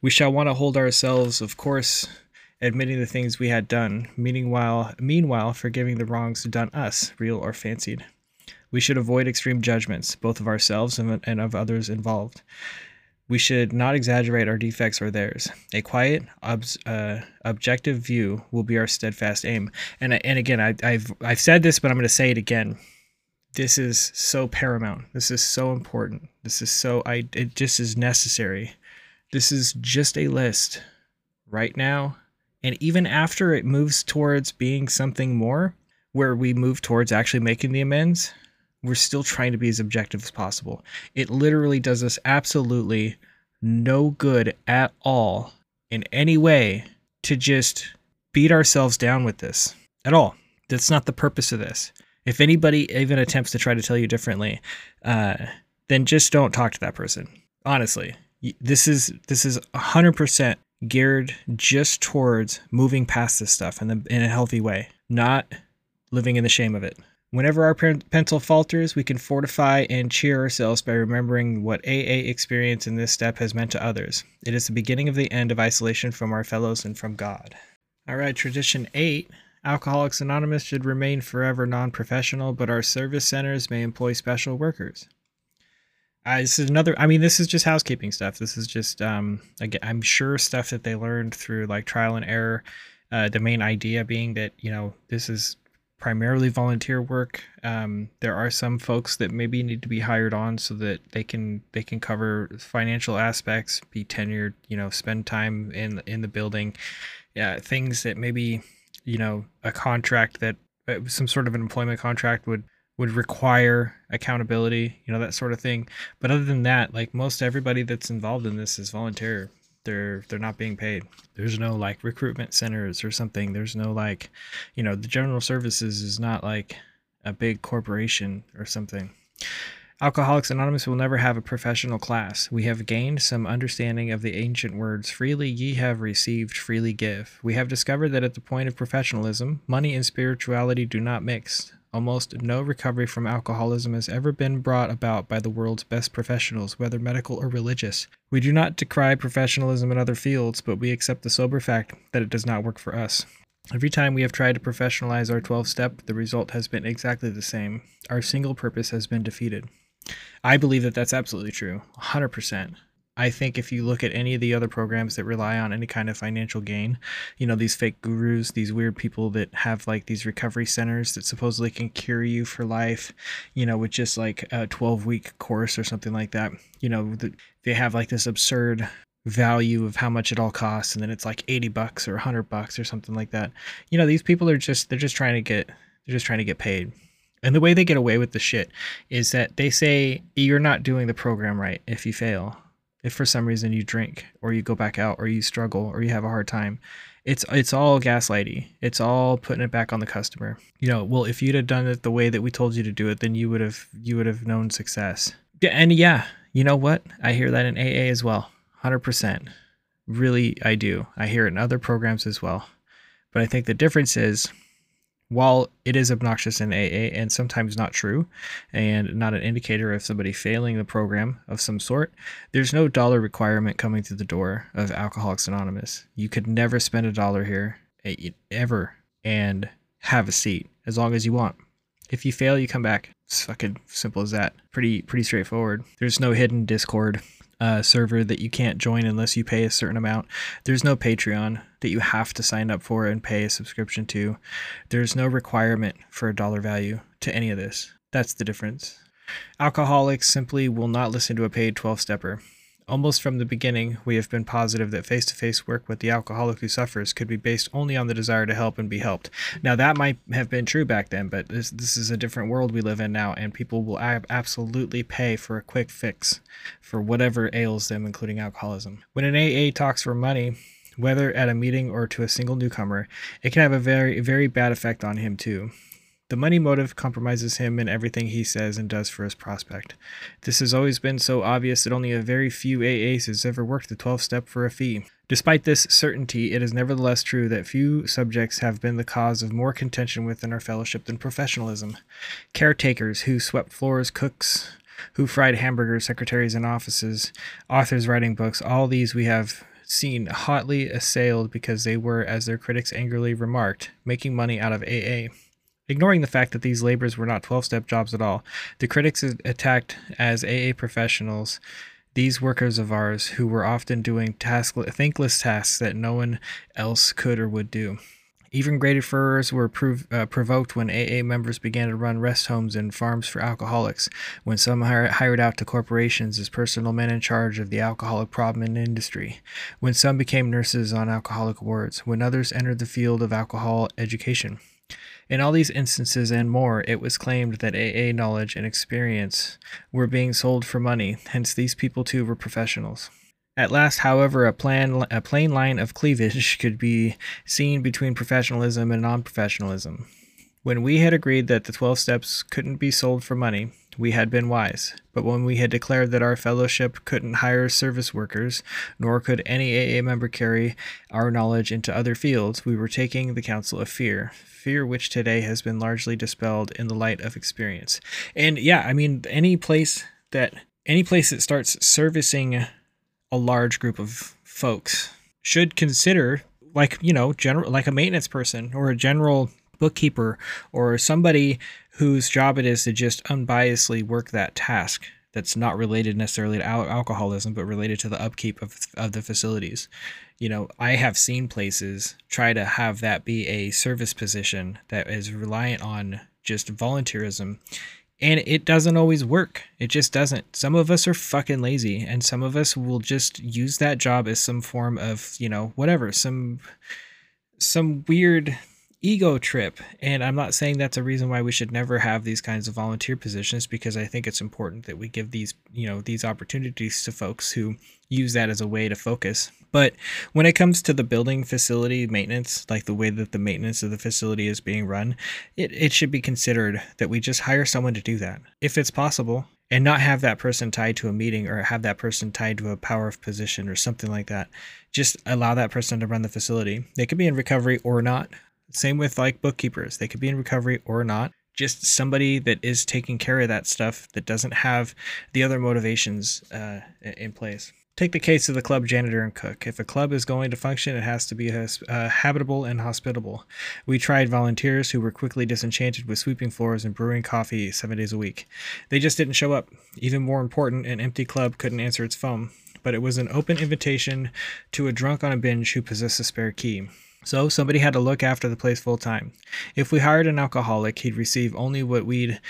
We shall want to hold ourselves, of course, admitting the things we had done, meanwhile, meanwhile forgiving the wrongs done us, real or fancied. We should avoid extreme judgments, both of ourselves and of others involved. We should not exaggerate our defects or theirs. A quiet, ob- uh, objective view will be our steadfast aim. And and again, I, I've I've said this, but I'm going to say it again. This is so paramount. This is so important. This is so I. It just is necessary. This is just a list right now, and even after it moves towards being something more, where we move towards actually making the amends, we're still trying to be as objective as possible. It literally does us absolutely no good at all in any way to just beat ourselves down with this at all. That's not the purpose of this. If anybody even attempts to try to tell you differently, uh, then just don't talk to that person. Honestly, this is this is 100% geared just towards moving past this stuff in, the, in a healthy way, not living in the shame of it. Whenever our pencil falters, we can fortify and cheer ourselves by remembering what AA experience in this step has meant to others. It is the beginning of the end of isolation from our fellows and from God. All right, tradition eight Alcoholics Anonymous should remain forever non professional, but our service centers may employ special workers. Uh, this is another, I mean, this is just housekeeping stuff. This is just, um, again, I'm sure stuff that they learned through like trial and error. Uh, the main idea being that, you know, this is primarily volunteer work. Um, there are some folks that maybe need to be hired on so that they can they can cover financial aspects, be tenured, you know, spend time in in the building. Yeah, things that maybe you know a contract that uh, some sort of an employment contract would would require accountability, you know, that sort of thing. But other than that, like most everybody that's involved in this is volunteer. They're they're not being paid. There's no like recruitment centers or something. There's no like you know the general services is not like a big corporation or something alcoholics anonymous will never have a professional class we have gained some understanding of the ancient words freely ye have received freely give we have discovered that at the point of professionalism money and spirituality do not mix Almost no recovery from alcoholism has ever been brought about by the world's best professionals, whether medical or religious. We do not decry professionalism in other fields, but we accept the sober fact that it does not work for us. Every time we have tried to professionalize our 12 step, the result has been exactly the same. Our single purpose has been defeated. I believe that that's absolutely true, 100%. I think if you look at any of the other programs that rely on any kind of financial gain, you know, these fake gurus, these weird people that have like these recovery centers that supposedly can cure you for life, you know, with just like a 12 week course or something like that, you know, they have like this absurd value of how much it all costs and then it's like 80 bucks or 100 bucks or something like that. You know, these people are just they're just trying to get they're just trying to get paid. And the way they get away with the shit is that they say you're not doing the program right if you fail. If for some reason you drink or you go back out or you struggle or you have a hard time it's it's all gaslighty. It's all putting it back on the customer. You know well if you'd have done it the way that we told you to do it then you would have you would have known success. And yeah you know what? I hear that in aa as well. 100% really i do. I hear it in other programs as well. But i think the difference is while it is obnoxious in AA and sometimes not true and not an indicator of somebody failing the program of some sort, there's no dollar requirement coming through the door of Alcoholics Anonymous. You could never spend a dollar here eh, ever and have a seat as long as you want. If you fail, you come back. It's fucking simple as that. Pretty pretty straightforward. There's no hidden Discord uh, server that you can't join unless you pay a certain amount. There's no Patreon that you have to sign up for and pay a subscription to. There's no requirement for a dollar value to any of this. That's the difference. Alcoholics simply will not listen to a paid 12 stepper. Almost from the beginning, we have been positive that face to face work with the alcoholic who suffers could be based only on the desire to help and be helped. Now, that might have been true back then, but this, this is a different world we live in now, and people will ab- absolutely pay for a quick fix for whatever ails them, including alcoholism. When an AA talks for money, whether at a meeting or to a single newcomer, it can have a very, very bad effect on him, too. The money motive compromises him in everything he says and does for his prospect. This has always been so obvious that only a very few AAs has ever worked the 12 step for a fee. Despite this certainty, it is nevertheless true that few subjects have been the cause of more contention within our fellowship than professionalism. Caretakers who swept floors, cooks who fried hamburgers, secretaries in offices, authors writing books, all these we have seen hotly assailed because they were, as their critics angrily remarked, making money out of AA. Ignoring the fact that these labors were not 12 step jobs at all, the critics attacked as AA professionals these workers of ours who were often doing task- thankless tasks that no one else could or would do. Even greater furors were prov- uh, provoked when AA members began to run rest homes and farms for alcoholics, when some hired out to corporations as personal men in charge of the alcoholic problem in industry, when some became nurses on alcoholic wards, when others entered the field of alcohol education. In all these instances and more, it was claimed that AA knowledge and experience were being sold for money, hence, these people too were professionals. At last, however, a, plan, a plain line of cleavage could be seen between professionalism and non professionalism. When we had agreed that the 12 steps couldn't be sold for money, we had been wise. But when we had declared that our fellowship couldn't hire service workers, nor could any AA member carry our knowledge into other fields, we were taking the counsel of fear, fear which today has been largely dispelled in the light of experience. And yeah, I mean, any place that any place that starts servicing a large group of folks should consider like you know general like a maintenance person or a general bookkeeper or somebody whose job it is to just unbiasedly work that task that's not related necessarily to al- alcoholism but related to the upkeep of, of the facilities you know, I have seen places try to have that be a service position that is reliant on just volunteerism. And it doesn't always work. It just doesn't. Some of us are fucking lazy, and some of us will just use that job as some form of, you know, whatever, some some weird ego trip. And I'm not saying that's a reason why we should never have these kinds of volunteer positions because I think it's important that we give these, you know, these opportunities to folks who use that as a way to focus but when it comes to the building facility maintenance, like the way that the maintenance of the facility is being run, it, it should be considered that we just hire someone to do that if it's possible and not have that person tied to a meeting or have that person tied to a power of position or something like that. Just allow that person to run the facility. They could be in recovery or not. Same with like bookkeepers, they could be in recovery or not just somebody that is taking care of that stuff that doesn't have the other motivations uh, in place. Take the case of the club janitor and cook. If a club is going to function, it has to be uh, habitable and hospitable. We tried volunteers who were quickly disenchanted with sweeping floors and brewing coffee seven days a week. They just didn't show up. Even more important, an empty club couldn't answer its phone. But it was an open invitation to a drunk on a binge who possessed a spare key. So somebody had to look after the place full time. If we hired an alcoholic, he'd receive only what we'd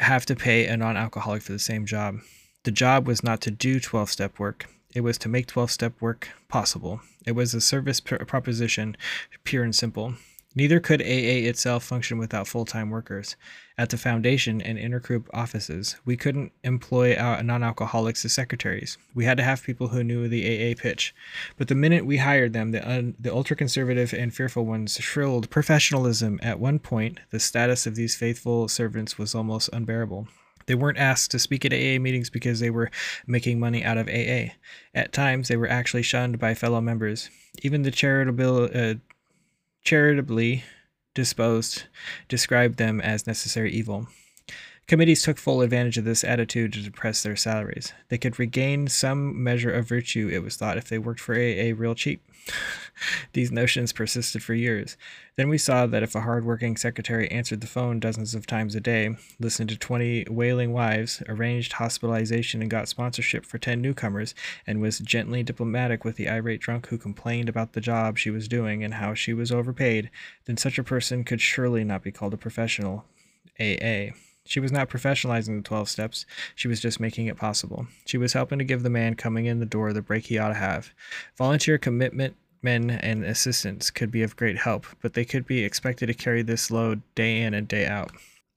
have to pay a non alcoholic for the same job. The job was not to do 12 step work. It was to make 12 step work possible. It was a service pr- proposition, pure and simple. Neither could AA itself function without full time workers. At the foundation and intergroup offices, we couldn't employ non alcoholics as secretaries. We had to have people who knew the AA pitch. But the minute we hired them, the, un- the ultra conservative and fearful ones shrilled professionalism. At one point, the status of these faithful servants was almost unbearable. They weren't asked to speak at AA meetings because they were making money out of AA. At times, they were actually shunned by fellow members. Even the charitable, uh, charitably disposed described them as necessary evil. Committees took full advantage of this attitude to depress their salaries. They could regain some measure of virtue, it was thought, if they worked for AA real cheap. These notions persisted for years. Then we saw that if a hard-working secretary answered the phone dozens of times a day, listened to 20 wailing wives, arranged hospitalization and got sponsorship for 10 newcomers, and was gently diplomatic with the irate drunk who complained about the job she was doing and how she was overpaid, then such a person could surely not be called a professional. AA. She was not professionalizing the 12 steps, she was just making it possible. She was helping to give the man coming in the door the break he ought to have. Volunteer commitment men and assistants could be of great help, but they could be expected to carry this load day in and day out.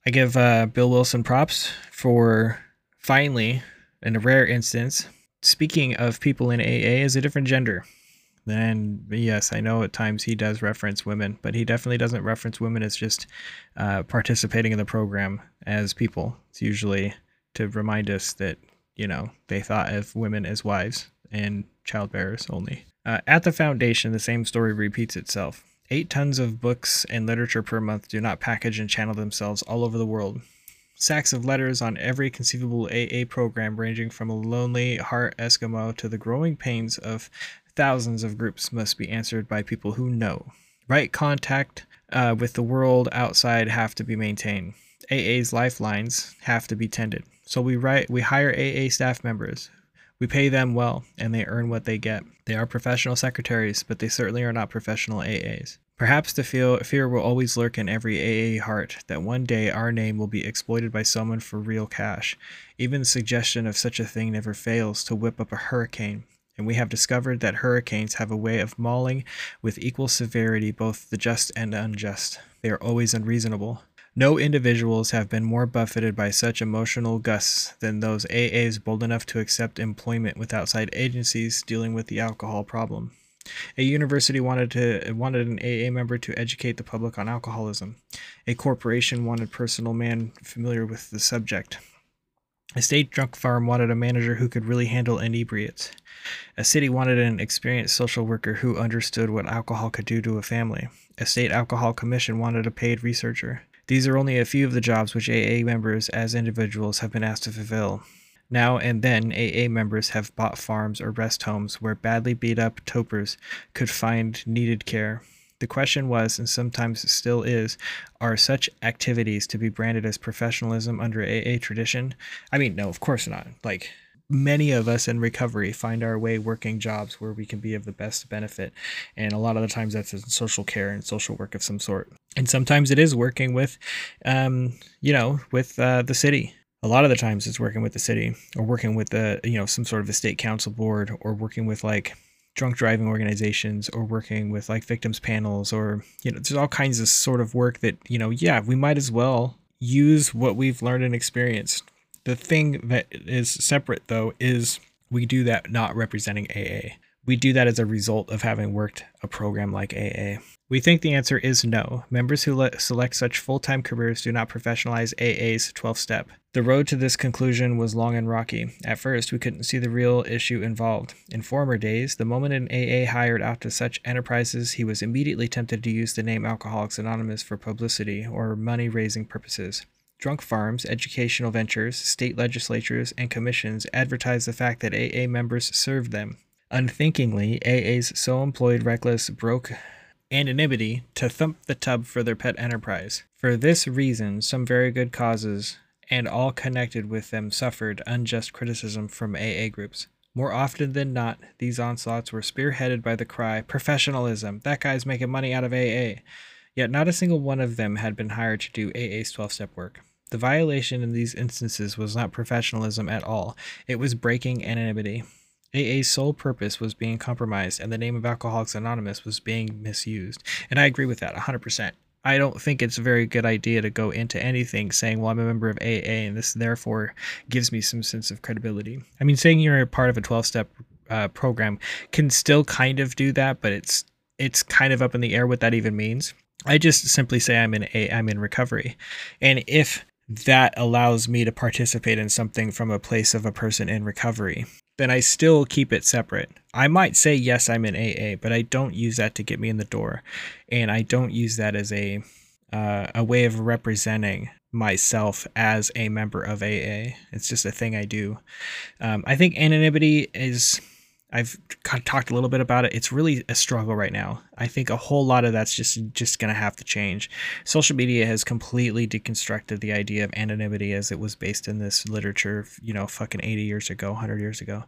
I give uh, Bill Wilson props for finally, in a rare instance, speaking of people in AA as a different gender. Then, yes, I know at times he does reference women, but he definitely doesn't reference women as just uh, participating in the program as people. It's usually to remind us that, you know, they thought of women as wives and child bearers only. Uh, at the foundation, the same story repeats itself. Eight tons of books and literature per month do not package and channel themselves all over the world. Sacks of letters on every conceivable AA program, ranging from a lonely heart Eskimo to the growing pains of thousands of groups, must be answered by people who know. Right contact uh, with the world outside have to be maintained. AA's lifelines have to be tended. So we write, we hire AA staff members we pay them well, and they earn what they get. They are professional secretaries, but they certainly are not professional AAs. Perhaps the fear will always lurk in every AA heart that one day our name will be exploited by someone for real cash. Even the suggestion of such a thing never fails to whip up a hurricane, and we have discovered that hurricanes have a way of mauling with equal severity both the just and unjust. They are always unreasonable. No individuals have been more buffeted by such emotional gusts than those AAs bold enough to accept employment with outside agencies dealing with the alcohol problem. A university wanted to wanted an AA member to educate the public on alcoholism. A corporation wanted personal man familiar with the subject. A state drunk farm wanted a manager who could really handle inebriates. A city wanted an experienced social worker who understood what alcohol could do to a family. A state alcohol commission wanted a paid researcher. These are only a few of the jobs which AA members as individuals have been asked to fulfill. Now and then, AA members have bought farms or rest homes where badly beat up topers could find needed care. The question was, and sometimes still is, are such activities to be branded as professionalism under AA tradition? I mean, no, of course not. Like, many of us in recovery find our way working jobs where we can be of the best benefit. And a lot of the times that's in social care and social work of some sort. And sometimes it is working with, um, you know, with uh, the city. A lot of the times it's working with the city or working with the, you know, some sort of a state council board or working with like drunk driving organizations or working with like victims panels or, you know, there's all kinds of sort of work that, you know, yeah, we might as well use what we've learned and experienced the thing that is separate though is we do that not representing AA. We do that as a result of having worked a program like AA. We think the answer is no. Members who le- select such full time careers do not professionalize AA's 12 step. The road to this conclusion was long and rocky. At first, we couldn't see the real issue involved. In former days, the moment an AA hired out to such enterprises, he was immediately tempted to use the name Alcoholics Anonymous for publicity or money raising purposes. Drunk farms, educational ventures, state legislatures, and commissions advertise the fact that AA members serve them. Unthinkingly, AAs so employed reckless broke anonymity to thump the tub for their pet enterprise. For this reason, some very good causes and all connected with them suffered unjust criticism from AA groups. More often than not, these onslaughts were spearheaded by the cry, professionalism, that guy's making money out of AA. Yet not a single one of them had been hired to do AA's 12 step work. The violation in these instances was not professionalism at all, it was breaking anonymity. AA's sole purpose was being compromised, and the name of Alcoholics Anonymous was being misused. And I agree with that 100%. I don't think it's a very good idea to go into anything saying, well, I'm a member of AA, and this therefore gives me some sense of credibility. I mean, saying you're a part of a 12 step uh, program can still kind of do that, but it's it's kind of up in the air what that even means. I just simply say I'm in a I'm in recovery. And if that allows me to participate in something from a place of a person in recovery, then I still keep it separate. I might say yes I'm in AA, but I don't use that to get me in the door. And I don't use that as a uh, a way of representing myself as a member of AA. It's just a thing I do. Um, I think anonymity is I've talked a little bit about it. It's really a struggle right now. I think a whole lot of that's just just going to have to change. Social media has completely deconstructed the idea of anonymity as it was based in this literature, you know, fucking 80 years ago, 100 years ago.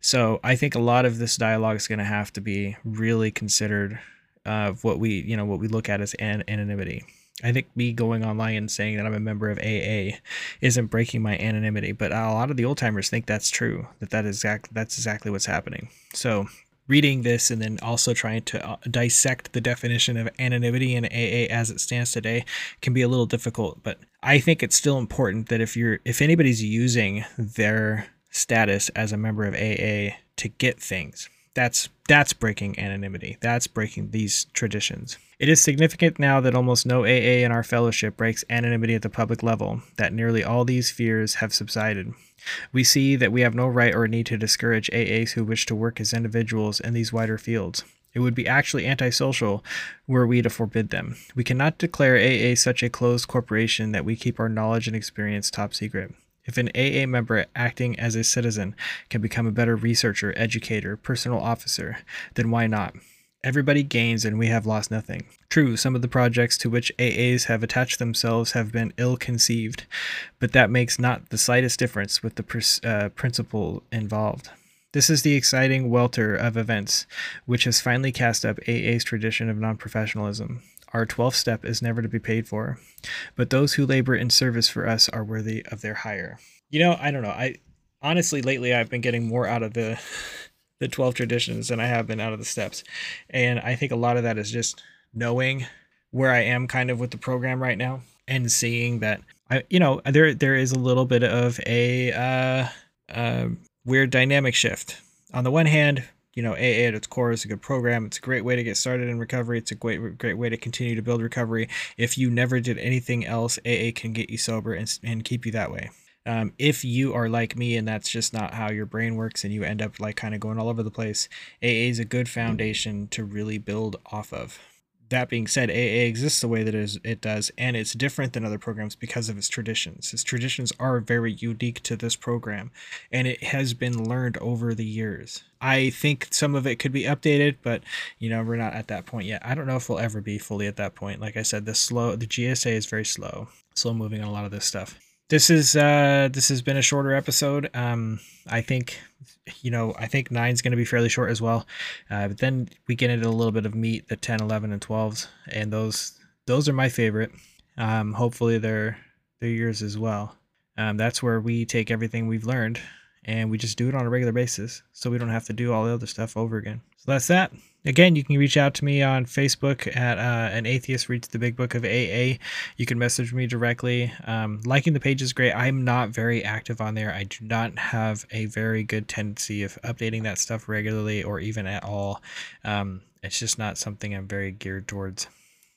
So I think a lot of this dialogue is going to have to be really considered of uh, what we, you know, what we look at as an- anonymity. I think me going online and saying that I'm a member of AA isn't breaking my anonymity, but a lot of the old timers think that's true. That that is exact that's exactly what's happening. So reading this and then also trying to uh, dissect the definition of anonymity in AA as it stands today can be a little difficult. But I think it's still important that if you're if anybody's using their status as a member of AA to get things, that's that's breaking anonymity. That's breaking these traditions. It is significant now that almost no AA in our fellowship breaks anonymity at the public level, that nearly all these fears have subsided. We see that we have no right or need to discourage AAs who wish to work as individuals in these wider fields. It would be actually antisocial were we to forbid them. We cannot declare AA such a closed corporation that we keep our knowledge and experience top secret. If an AA member acting as a citizen can become a better researcher, educator, personal officer, then why not? Everybody gains and we have lost nothing. True, some of the projects to which AAs have attached themselves have been ill conceived, but that makes not the slightest difference with the pr- uh, principle involved. This is the exciting welter of events which has finally cast up AA's tradition of non professionalism. Our 12th step is never to be paid for, but those who labor in service for us are worthy of their hire. You know, I don't know. I honestly lately I've been getting more out of the the 12 traditions than I have been out of the steps. And I think a lot of that is just knowing where I am kind of with the program right now and seeing that I you know, there there is a little bit of a uh, uh weird dynamic shift. On the one hand, you know, AA at its core is a good program. It's a great way to get started in recovery. It's a great, great way to continue to build recovery. If you never did anything else, AA can get you sober and, and keep you that way. Um, if you are like me and that's just not how your brain works and you end up like kind of going all over the place, AA is a good foundation to really build off of that being said, AA exists the way that it, does, and it's different than other programs because of its traditions. Its traditions are very unique to this program, and it has been learned over the years. I think some of it could be updated, but you know we're not at that point yet. I don't know if we'll ever be fully at that point. Like I said, the slow the GSA is very slow, slow moving on a lot of this stuff this is uh this has been a shorter episode. Um i think you know i think nine's going to be fairly short as well. Uh, but then we get into a little bit of meat the 10 11 and 12s and those those are my favorite. Um hopefully they're they're yours as well. Um that's where we take everything we've learned and we just do it on a regular basis so we don't have to do all the other stuff over again. So that's that again, you can reach out to me on Facebook at uh, an atheist reads the big book of AA. You can message me directly. Um, liking the page is great. I'm not very active on there. I do not have a very good tendency of updating that stuff regularly or even at all. Um, it's just not something I'm very geared towards.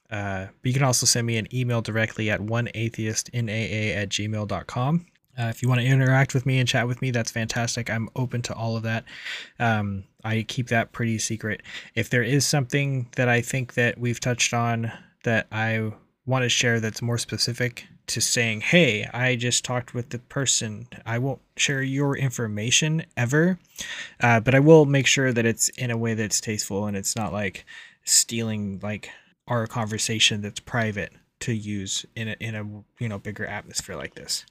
Uh, but you can also send me an email directly at oneatheistinaa at gmail.com. Uh, if you want to interact with me and chat with me, that's fantastic. I'm open to all of that. Um, I keep that pretty secret. If there is something that I think that we've touched on that I want to share that's more specific to saying, hey, I just talked with the person, I won't share your information ever, uh, but I will make sure that it's in a way that's tasteful and it's not like stealing like our conversation that's private to use in a, in a you know bigger atmosphere like this.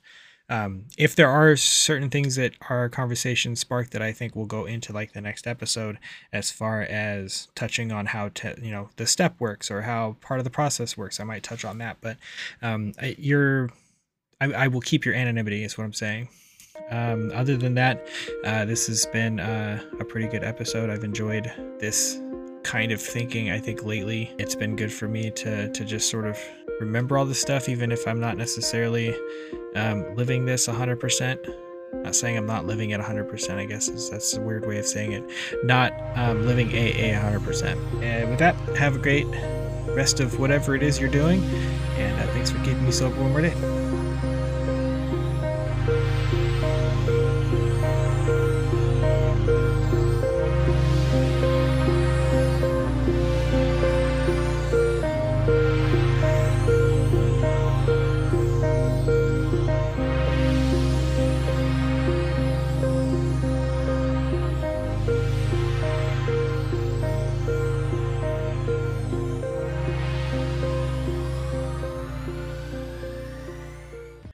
Um, if there are certain things that our conversation sparked that I think will go into like the next episode, as far as touching on how to, you know, the step works or how part of the process works, I might touch on that. But um, you're, I, I will keep your anonymity, is what I'm saying. Um, other than that, uh, this has been uh, a pretty good episode. I've enjoyed this kind of thinking. I think lately it's been good for me to to just sort of remember all this stuff, even if I'm not necessarily um, living this 100%. Not saying I'm not living it 100%, I guess is, that's a weird way of saying it. Not um, living AA 100%. And with that, have a great rest of whatever it is you're doing. And uh, thanks for keeping me sober one more day.